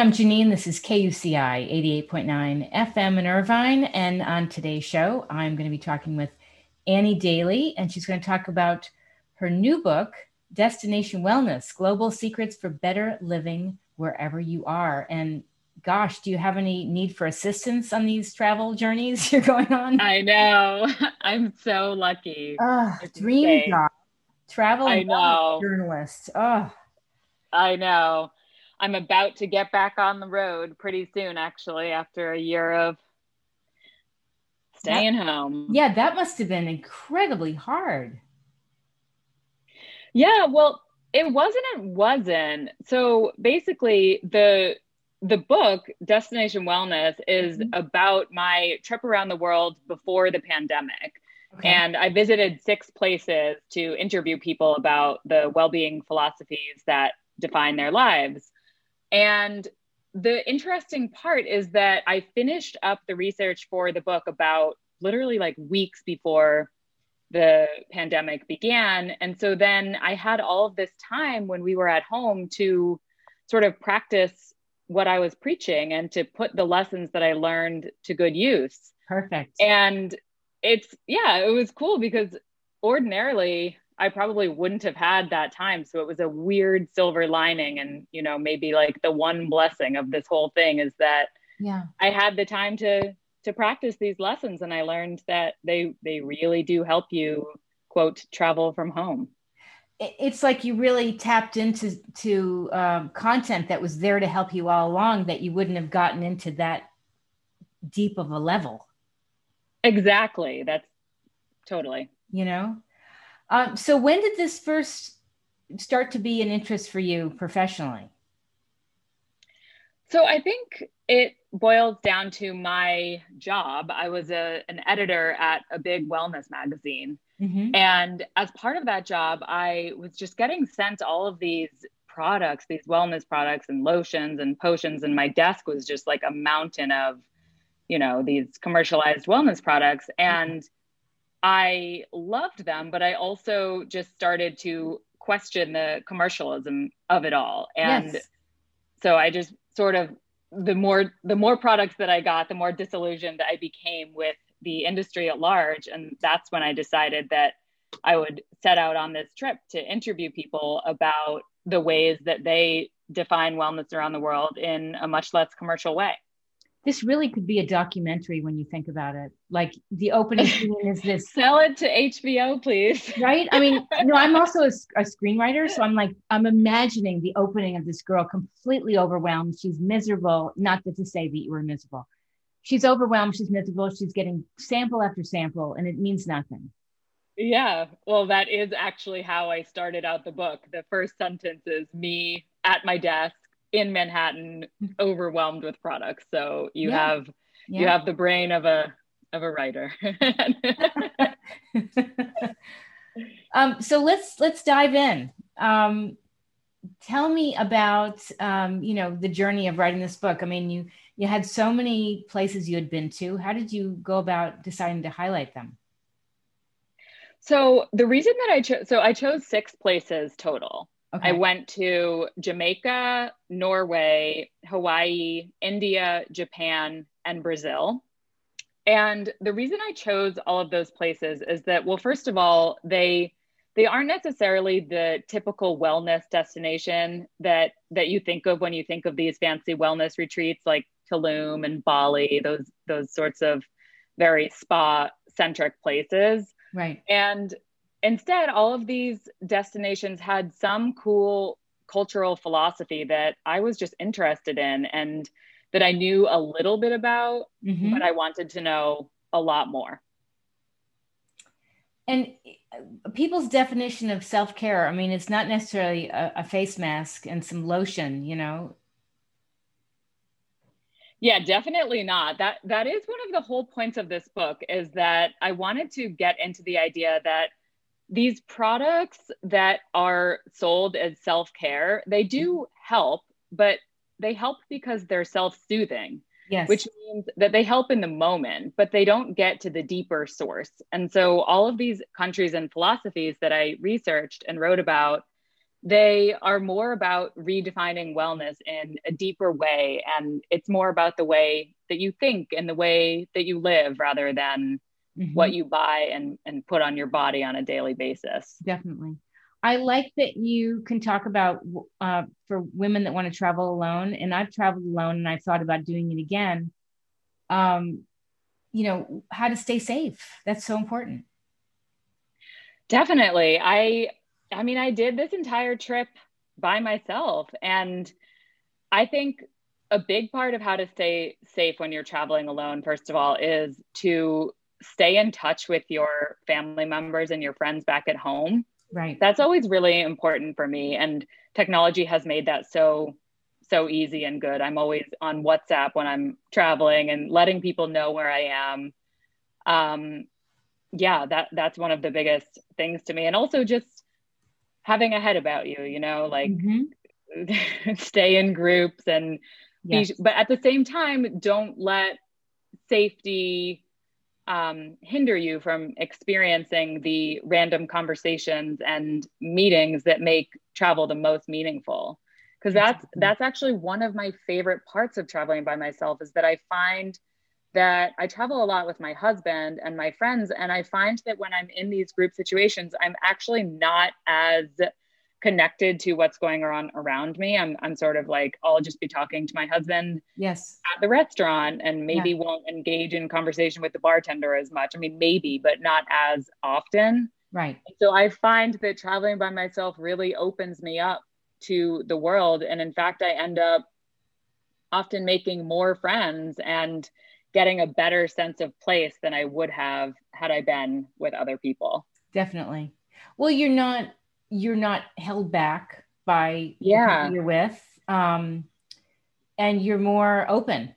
I'm Janine. This is KUCI 88.9 FM in Irvine. And on today's show, I'm going to be talking with Annie Daly, and she's going to talk about her new book, Destination Wellness Global Secrets for Better Living Wherever You Are. And gosh, do you have any need for assistance on these travel journeys you're going on? I know. I'm so lucky. Oh, dream job. Travel I know. journalist. Oh. I know. I'm about to get back on the road pretty soon, actually, after a year of staying that, home. Yeah, that must have been incredibly hard. Yeah, well, it wasn't it wasn't. So basically the the book Destination Wellness is mm-hmm. about my trip around the world before the pandemic. Okay. And I visited six places to interview people about the well-being philosophies that define their lives. And the interesting part is that I finished up the research for the book about literally like weeks before the pandemic began. And so then I had all of this time when we were at home to sort of practice what I was preaching and to put the lessons that I learned to good use. Perfect. And it's, yeah, it was cool because ordinarily I probably wouldn't have had that time. So it was a weird silver lining. And, you know, maybe like the one blessing of this whole thing is that yeah, I had the time to to practice these lessons and I learned that they they really do help you quote travel from home. It's like you really tapped into to um, content that was there to help you all along that you wouldn't have gotten into that deep of a level. Exactly. That's totally. You know, um, so when did this first start to be an interest for you professionally? So I think it boils down to my job. I was a, an editor at a big wellness magazine. Mm-hmm. And as part of that job, I was just getting sent all of these products, these wellness products and lotions and potions. And my desk was just like a mountain of, you know, these commercialized wellness products. And mm-hmm I loved them, but I also just started to question the commercialism of it all. And yes. so I just sort of the more the more products that I got, the more disillusioned I became with the industry at large. And that's when I decided that I would set out on this trip to interview people about the ways that they define wellness around the world in a much less commercial way this really could be a documentary when you think about it. Like the opening scene is this. Sell it to HBO, please. Right? I mean, no, I'm also a, a, screenwriter, so I'm like, I'm imagining the opening of this girl completely overwhelmed. She's miserable. Not that to say that you were miserable. She's overwhelmed. She's miserable. She's getting sample after sample, and it means nothing. Yeah. Well, that is actually how I started out the book. The first sentence is me at my desk in Manhattan overwhelmed with products. So you yeah. have yeah. you have the brain of a of a writer. um, so let's let's dive in. Um, tell me about um, you know the journey of writing this book. I mean, you you had so many places you had been to. How did you go about deciding to highlight them? So the reason that I chose so I chose six places total. Okay. I went to Jamaica, Norway, Hawaii, India, Japan, and Brazil. And the reason I chose all of those places is that, well, first of all, they they aren't necessarily the typical wellness destination that that you think of when you think of these fancy wellness retreats like Tulum and Bali, those those sorts of very spa centric places. Right. And instead, all of these destinations had some cool cultural philosophy that I was just interested in and that I knew a little bit about, mm-hmm. but I wanted to know a lot more. And uh, people's definition of self care, I mean, it's not necessarily a, a face mask and some lotion, you know, yeah, definitely not. That that is one of the whole points of this book is that I wanted to get into the idea that these products that are sold as self-care they do mm-hmm. help but they help because they're self-soothing yes. which means that they help in the moment but they don't get to the deeper source and so all of these countries and philosophies that i researched and wrote about they are more about redefining wellness in a deeper way. And it's more about the way that you think and the way that you live rather than mm-hmm. what you buy and, and put on your body on a daily basis. Definitely. I like that you can talk about uh, for women that want to travel alone. And I've traveled alone and I've thought about doing it again. Um, you know, how to stay safe. That's so important. Definitely. I I mean, I did this entire trip by myself and I think a big part of how to stay safe when you're traveling alone first of all is to stay in touch with your family members and your friends back at home. Right. That's always really important for me and technology has made that so so easy and good. I'm always on WhatsApp when I'm traveling and letting people know where I am. Um, yeah, that that's one of the biggest things to me, and also just having a head about you. You know, like mm-hmm. stay in groups and yes. be, but at the same time, don't let safety um, hinder you from experiencing the random conversations and meetings that make travel the most meaningful. Because that's that's actually one of my favorite parts of traveling by myself is that i find that i travel a lot with my husband and my friends and i find that when i'm in these group situations i'm actually not as connected to what's going on around me i'm, I'm sort of like i'll just be talking to my husband yes at the restaurant and maybe yeah. won't engage in conversation with the bartender as much i mean maybe but not as often right so i find that traveling by myself really opens me up to the world. And in fact, I end up often making more friends and getting a better sense of place than I would have had I been with other people. Definitely. Well, you're not you're not held back by yeah you're with, um, and you're more open.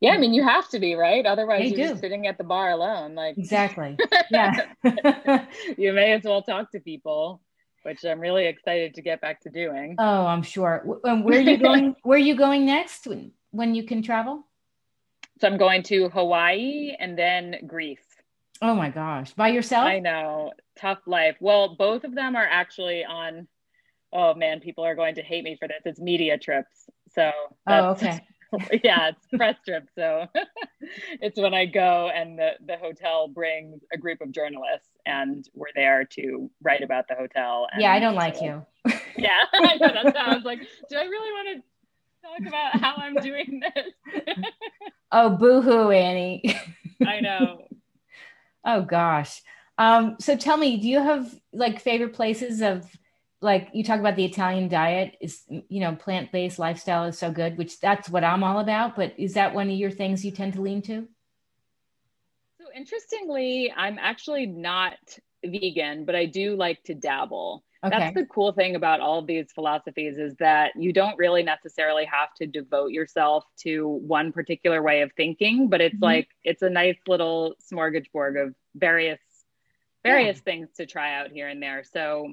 Yeah, I mean, you have to be right. Otherwise, they you're do. just sitting at the bar alone. Like exactly. Yeah. you may as well talk to people which I'm really excited to get back to doing. Oh, I'm sure. And where are you going? where are you going next when, when you can travel? So I'm going to Hawaii and then Greece. Oh my gosh, by yourself? I know, tough life. Well, both of them are actually on. Oh man, people are going to hate me for this. It's media trips. So oh, okay. yeah, it's press trip. So it's when I go and the, the hotel brings a group of journalists and we're there to write about the hotel. yeah, I don't so, like you. yeah, I know. That's how I was like, do I really want to talk about how I'm doing this? oh, boo hoo, Annie. I know. Oh gosh. Um, so tell me, do you have like favorite places of like you talk about the Ital diet is you know plant-based lifestyle is so good, which that's what I'm all about. But is that one of your things you tend to lean to? So interestingly, I'm actually not vegan, but I do like to dabble. Okay. That's the cool thing about all of these philosophies is that you don't really necessarily have to devote yourself to one particular way of thinking, but it's mm-hmm. like it's a nice little smorgasbord of various various yeah. things to try out here and there. So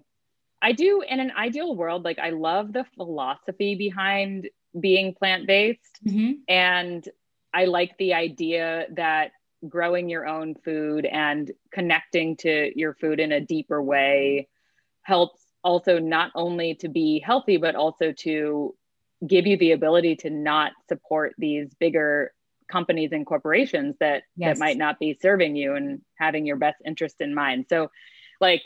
I do in an ideal world, like I love the philosophy behind being plant based. Mm-hmm. And I like the idea that growing your own food and connecting to your food in a deeper way helps also not only to be healthy, but also to give you the ability to not support these bigger companies and corporations that yes. that might not be serving you and having your best interest in mind. So like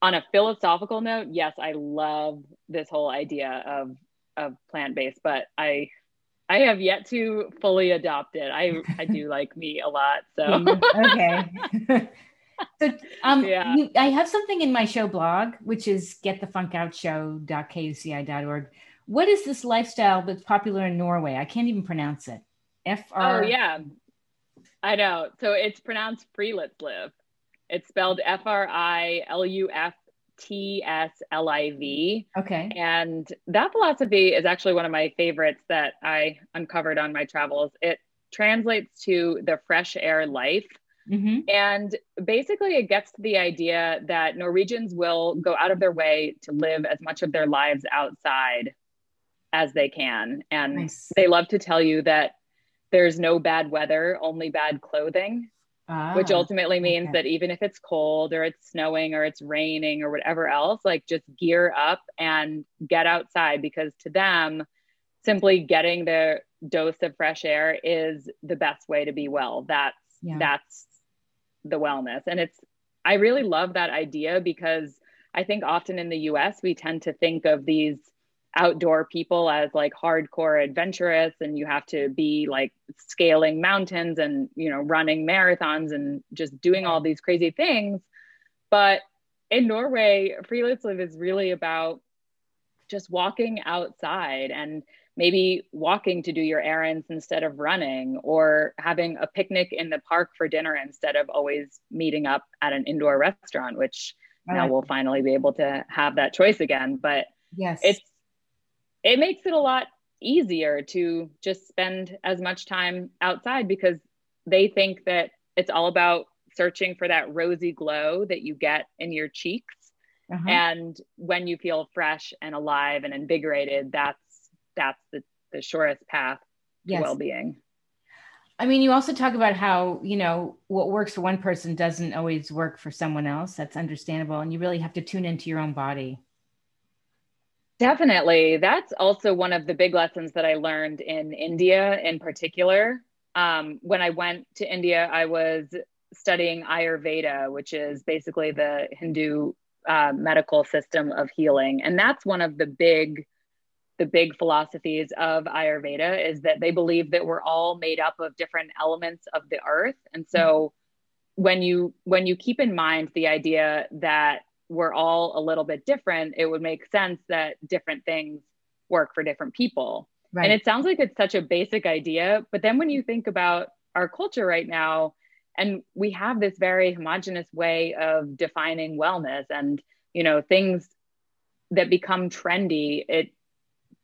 on a philosophical note, yes, I love this whole idea of of plant based, but I I have yet to fully adopt it. I I do like meat a lot, so okay. so um yeah. You, I have something in my show blog, which is getthefunkoutshow.kuci.org. What is this lifestyle that's popular in Norway? I can't even pronounce it. F R. Oh yeah, I know. So it's pronounced Friluftsliv. It's spelled F R I L U F T S L I V. Okay. And that philosophy is actually one of my favorites that I uncovered on my travels. It translates to the fresh air life. Mm-hmm. And basically, it gets to the idea that Norwegians will go out of their way to live as much of their lives outside as they can. And nice. they love to tell you that there's no bad weather, only bad clothing. ah, which ultimately means okay. that even if it's cold or it's snowing or it's raining or whatever else, like just gear up and get outside because to them, simply getting the dose of fresh air is the best way to be well. That's yeah. that's the wellness. And it's I really love that idea because I think often in the US we tend to think of these outdoor people as like hardcore adventurous and you have to be like scaling mountains and you know running marathons and just doing all these crazy things but in norway Friluftsliv is really about just walking outside and maybe walking to do your errands instead of running or having a picnic in the park for dinner instead of always meeting up at an indoor restaurant which now we'll finally be able to have that choice again. But yes. it's it makes it a lot easier to just spend as much time outside because they think that it's all about searching for that rosy glow that you get in your cheeks. Uh-huh. and when you feel fresh and alive and invigorated that's that's the, the surest path yes. to well-being I mean, you also talk about how, you know, what works for one person doesn't always work for someone else. That's understandable. And you really have to tune into your own body. Definitely. That's also one of the big lessons that I learned in India in particular. Um, when I went to India, I was studying Ayurveda, which is basically the Hindu uh, medical system of healing. And that's one of the big the big philosophies of ayurveda is that they believe that we're all made up of different elements of the earth and so when you when you keep in mind the idea that we're all a little bit different, it would make sense that different things work for different people. Right. And it sounds like it's such a basic idea, but then when you think about our culture right now, and we have this very homogenous way of defining wellness and you know things that become trendy it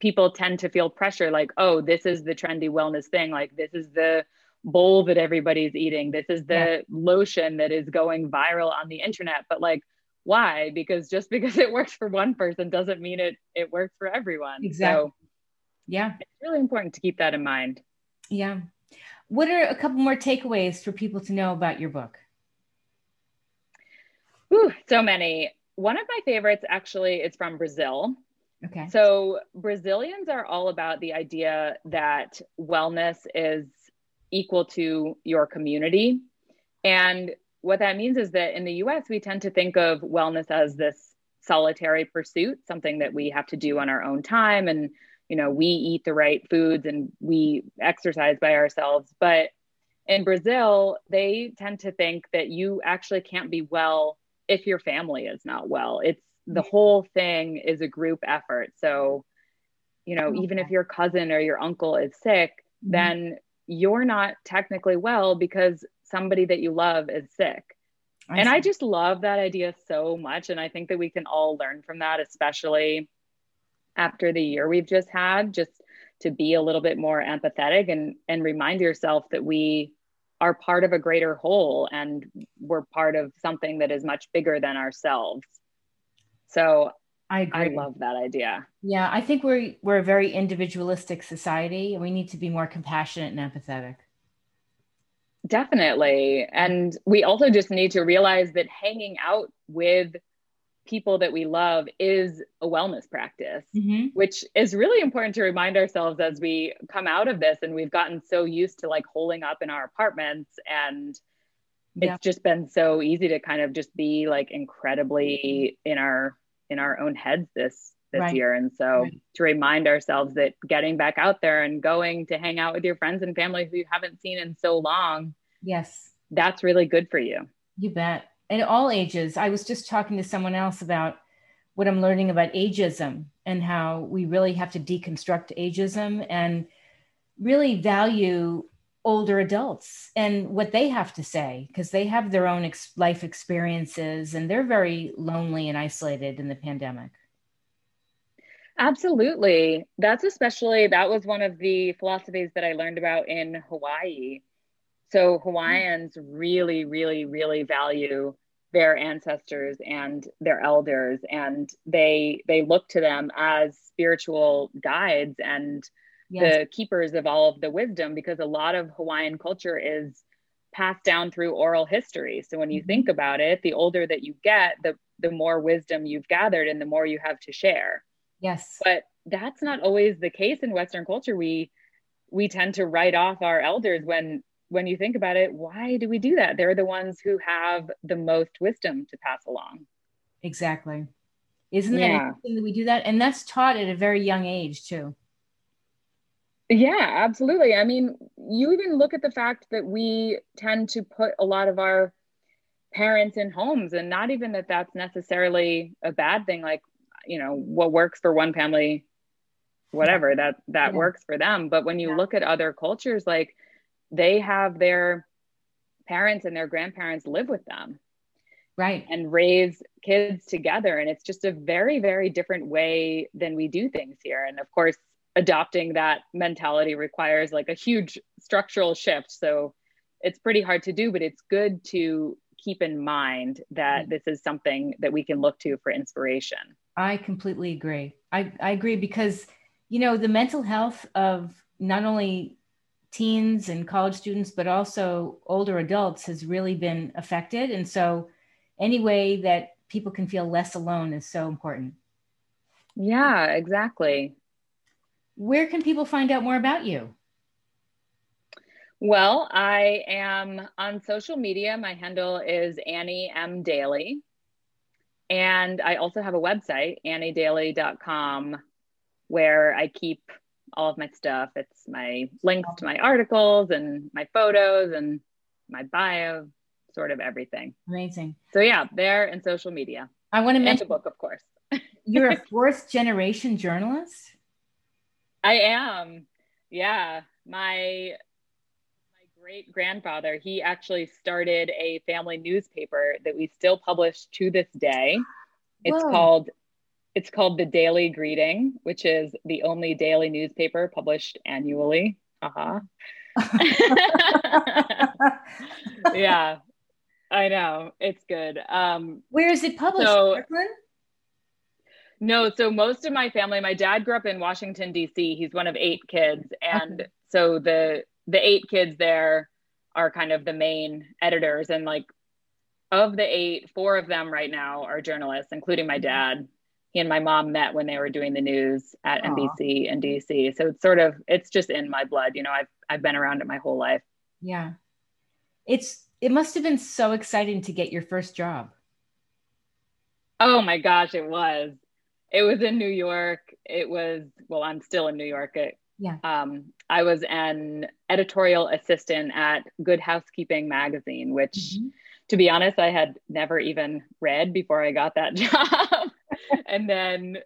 people tend to feel pressure like oh this is the trendy wellness thing like this is the bowl that everybody's eating this is the yeah. lotion that is going viral on the internet. But like why? Because just because it works for one person doesn't mean it it works for everyone. Exactly so, yeah. it's really important to keep that in mind. Yeah. What are a couple more takeaways for people to know about your book? Ooh, so many. One of my favorites actually is from brazil okay so brazilians are all about the idea that wellness is equal to your community and what that means is that in the US, we tend to think of wellness as this solitary pursuit, something that we have to do on our own time. And, you know, we eat the right foods and we exercise by ourselves. But in Brazil, they tend to think that you actually can't be well if your family is not well. It's the whole thing is a group effort. So, you know, even if your cousin or your uncle is sick, mm-hmm. then you're not technically well because somebody that you love is sick. I and see. I just love that idea so much. And I think that we can all learn from that, especially after the year we've just had, just to be a little bit more empathetic and, and remind yourself that we are part of a greater whole and we're part of something that is much bigger than ourselves. So I agree. I love that idea. Yeah, I think we're we're a very individualistic society and we need to be more compassionate and empathetic. Definitely. And we also just need to realize that hanging out with people that we love is a wellness practice, mm-hmm. which is really important to remind ourselves as we come out of this. And we've gotten so used to like holding up in our apartments and yeah. it's just been so easy to kind of just be like incredibly in our in our own heads this this right. year. And so right. to remind ourselves that getting back out there and going to hang out with your friends and family who you haven't seen in so long. Yes. That's really good for you. You bet. At all ages. I was just talking to someone else about what I'm learning about ageism and how we really have to deconstruct ageism and really value older adults and what they have to say because they have their own ex- life experiences and they're very lonely and isolated in the pandemic. Absolutely. That's especially, that was one of the philosophies that I learned about in Hawaii. So Hawaiians really, really, really value their ancestors and their elders and they they look to them as spiritual guides and yes. the keepers of all of the wisdom because a lot of Hawaiian culture is passed down through oral history. So when you mm-hmm. think about it, the older that you get, the the more wisdom you've gathered and the more you have to share. Yes. But that's not always the case in Western culture. We we tend to write off our elders when when you think about it, why do we do that? They're the ones who have the most wisdom to pass along. Exactly. Isn't that interesting that we do that? And that's taught at a very young age too. Yeah, absolutely. I mean, you even look at the fact that we tend to put a lot of our parents in homes, and not even that that's necessarily a bad thing. Like, you know, what works for one family, whatever that that yeah. works for them. But when you yeah. look at other cultures, like they have their parents and their grandparents live with them, right, and raise kids together, and it's just a very, very different way than we do things here. And of course adopting that mentality requires like a huge structural shift. So it's pretty hard to do, but it's good to keep in mind that mm-hmm. this is something that we can look to for inspiration. I completely agree. I, I agree because, you know, the mental health of not only teens and college students, but also older adults has really been affected. And so, any way that people can feel less alone is so important. Yeah, exactly where can people find out more about you? Well, I am on social media. My handle is Annie M. Daly. And I also have a website, anniedaly.com, where I keep all of my stuff. It's my links to my articles and my photos and my bio, sort of everything. Amazing. So yeah, there and social media. I want to mention the book, of course. you're a fourth generation journalist. I am. Yeah. My my great grandfather, he actually started a family newspaper that we still publish to this day. It's Whoa. called it's called the Daily Greeting, which is the only daily newspaper published annually. Uh-huh. yeah. I know. It's good. Um Where is it published? So, Brooklyn? No, so most of my family, my dad grew up in Washington D.C. He's one of eight kids, and okay. so the the eight kids there are kind of the main editors, and like of the eight, four of them right now are journalists, including my mm-hmm. dad. He and my mom met when they were doing the news at Aww. NBC in DC. So it's sort of it's just in my blood. You know, I've I've been around it my whole life. Yeah, it's it must have been so exciting to get your first job. Oh my gosh, it was it was in New York. It was well, I'm still in New York. It, yeah. Um, I was an editorial assistant at Good Housekeeping magazine, which, mm-hmm. to be honest, I had never even read before I got that job. and then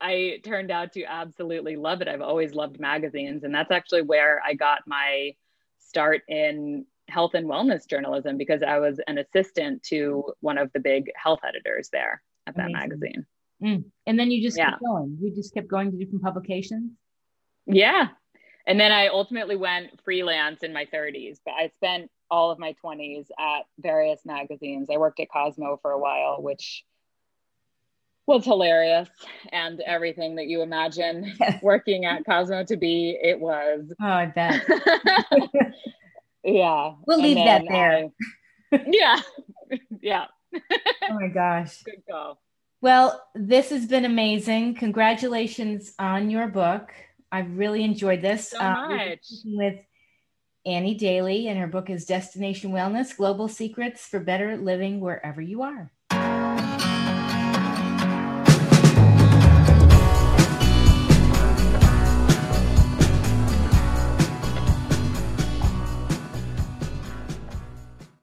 I turned out to absolutely love it. I've always loved magazines, and that's actually where I got my start in health and wellness journalism because I was an assistant to one of the big health editors there at that magazine. Mm. And then you just yeah. kept going. You just kept going to different publications. Yeah. And then I ultimately went freelance in my 30s, but I spent all of my 20s at various magazines. I worked at Cosmo for a while, which was hilarious and everything that you imagine working at Cosmo to be, it was. Oh, I bet. yeah. We'll leave that there. I, yeah. yeah. oh my gosh. Good call. Well, this has been amazing. Congratulations on your book. I really enjoyed this. So uh, much. with Annie Daly, and her book is Destination Wellness Global Secrets for Better Living Wherever You Are.